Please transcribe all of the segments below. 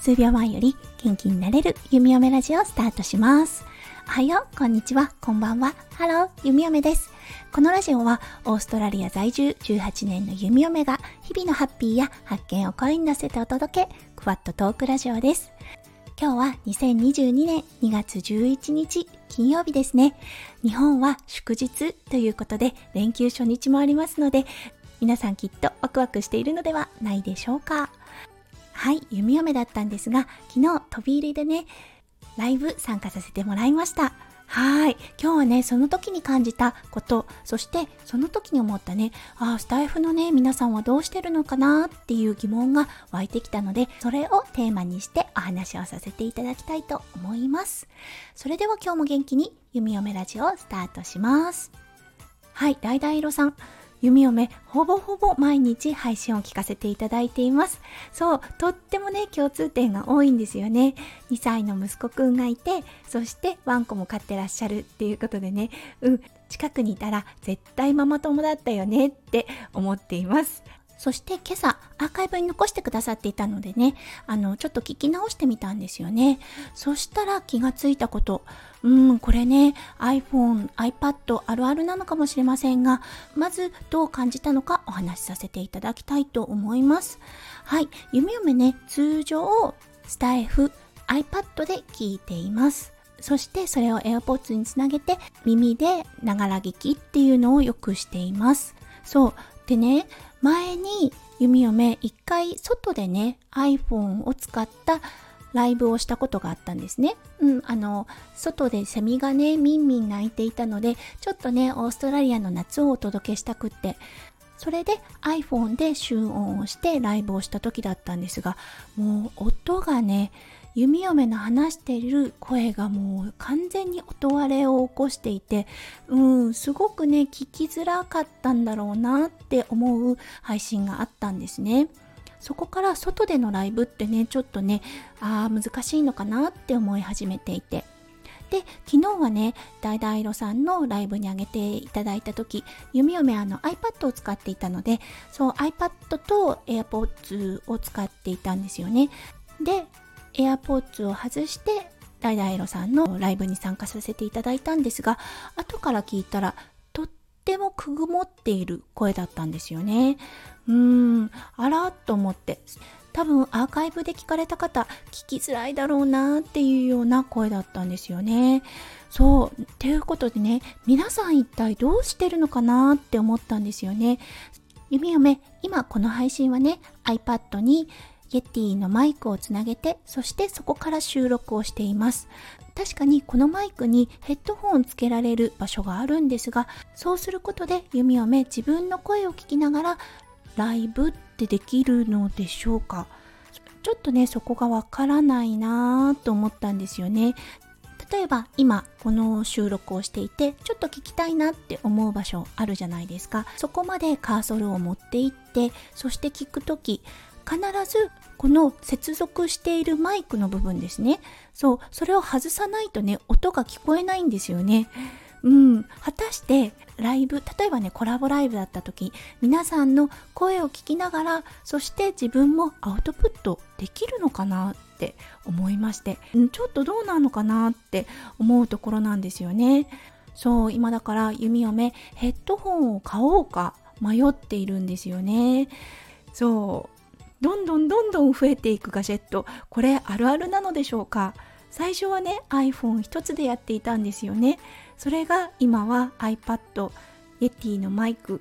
数秒前より元気になれる弓嫁ラジオをスタートします。おはよう、こんにちは、こんばんは。ハロー、弓嫁です。このラジオはオーストラリア在住18年の弓嫁が日々のハッピーや発見を声に乗せてお届け、クワットトークラジオです。今日は2022年2月11日金曜日ですね。日本は祝日ということで連休初日もありますので、皆さんきっとワクワクしているのではないでしょうか。はい、弓嫁だったんですが、昨日飛び入りでね、ライブ参加させてもらいました。はい。今日はね、その時に感じたこと、そしてその時に思ったね、ああ、スタイフのね、皆さんはどうしてるのかなっていう疑問が湧いてきたので、それをテーマにしてお話をさせていただきたいと思います。それでは今日も元気に弓嫁ラジオをスタートします。はい、だいだい色さん。弓嫁ほぼほぼ毎日配信を聞かせていただいています。そう、とってもね、共通点が多いんですよね。2歳の息子くんがいて、そしてワンコも飼ってらっしゃるっていうことでね、うん、近くにいたら絶対ママ友だったよねって思っています。そして今朝アーカイブに残してくださっていたのでね、あの、ちょっと聞き直してみたんですよね。そしたら気がついたこと。うん、これね、iPhone、iPad あるあるなのかもしれませんが、まずどう感じたのかお話しさせていただきたいと思います。はい、弓嫁ね、通常、スタイフ、iPad で聞いています。そしてそれを AirPods につなげて耳でながら聞きっていうのをよくしています。そう。でね、前に弓嫁一回外でね iPhone を使ったライブをしたことがあったんですね。うん、あの、外でセミがね、みんみん鳴いていたので、ちょっとね、オーストラリアの夏をお届けしたくって、それで iPhone で集音をしてライブをした時だったんですが、もう音がね、弓嫁の話している声がもう完全に音割れを起こしていて、うん、すごくね、聞きづらかったんだろうなって思う配信があったんですね。そこから外でのライブってね、ちょっとね、ああ、難しいのかなって思い始めていて。で、昨日はね、だいだいろさんのライブにあげていただいた時、弓嫁あの iPad を使っていたので、そう iPad と AirPods を使っていたんですよね。で、AirPods を外してダイダイロさんのライブに参加させていただいたんですが後から聞いたらとってもくぐもっている声だったんですよね。うーんあらと思って。多分アーカイブで聞かれた方聞きづらいだろうなっていうような声だったんですよね。そうということでね皆さん一体どうしてるのかなって思ったんですよね。弓嫁今この配信はね iPad にイエティのマイクをつなげて、そしてそこから収録をしています。確かにこのマイクにヘッドホンつけられる場所があるんですが、そうすることで弓嫁自分の声を聞きながらライブってできるのでしょうか？ちょっとね、そこがわからないなぁと思ったんですよね。例えば今この収録をしていてちょっと聞きたいなって思う場所あるじゃないですかそこまでカーソルを持っていってそして聞くとき必ずこの接続しているマイクの部分ですね。そう、それを外さないとね、音が聞こえないんですよね。うん、果たしてライブ、例えばね、コラボライブだった時、皆さんの声を聞きながら、そして自分もアウトプットできるのかなって思いまして、うん、ちょっとどうなのかなって思うところなんですよね。そう、今だから弓嫁、ヘッドホンを買おうか迷っているんですよね。そう、どんどんどんどん増えていくガジェット。これあるあるなのでしょうか？最初はね iPhone 一つでやっていたんですよね。それが今は iPad イエティのマイク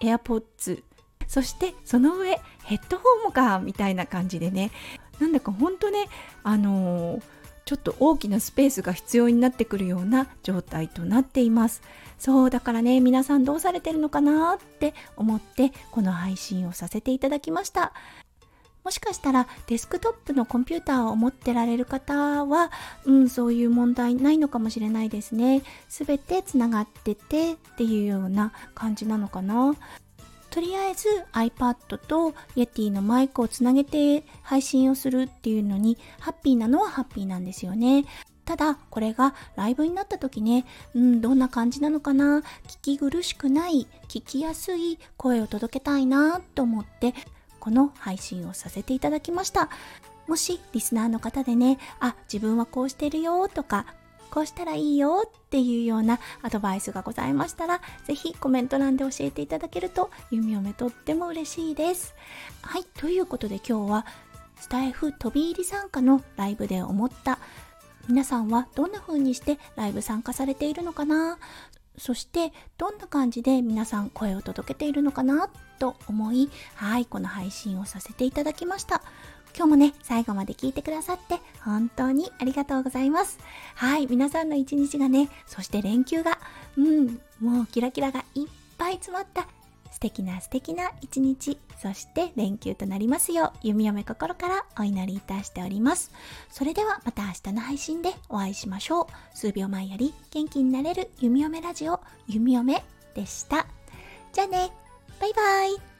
AirPods そしてその上ヘッドホンもかみたいな感じでね。なんだかほんとねあのー、ちょっと大きなスペースが必要になってくるような状態となっています。そうだからね皆さんどうされてるのかなって思ってこの配信をさせていただきました。もしかしたらデスクトップのコンピューターを持ってられる方は、うん、そういう問題ないのかもしれないですね。すべてつながっててっていうような感じなのかな。とりあえず iPad と Yeti のマイクをつなげて配信をするっていうのにハッピーなのはハッピーなんですよね。ただこれがライブになった時ね、うん、どんな感じなのかな聞き苦しくない聞きやすい声を届けたいなと思ってこの配信をさせていただきました。もしリスナーの方でねあ自分はこうしてるよとかこうしたらいいよっていうようなアドバイスがございましたら、ぜひコメント欄で教えていただけると、弓嫁とっても嬉しいです。はい、ということで今日は、スタイフ飛び入り参加のライブで思った。皆さんはどんな風にしてライブ参加されているのかな？そしてどんな感じで皆さん声を届けているのかなと思いはいこの配信をさせていただきました今日もね、最後まで聞いてくださって本当にありがとうございます。はい、皆さんの一日がね、そして連休が、うん、もうキラキラがいっぱい詰まった素敵な素敵な一日、そして連休となりますよう、弓嫁心からお祈りいたしております。それではまた明日の配信でお会いしましょう。数秒前より元気になれる弓嫁ラジオ、弓嫁でした。じゃあね。バイバイ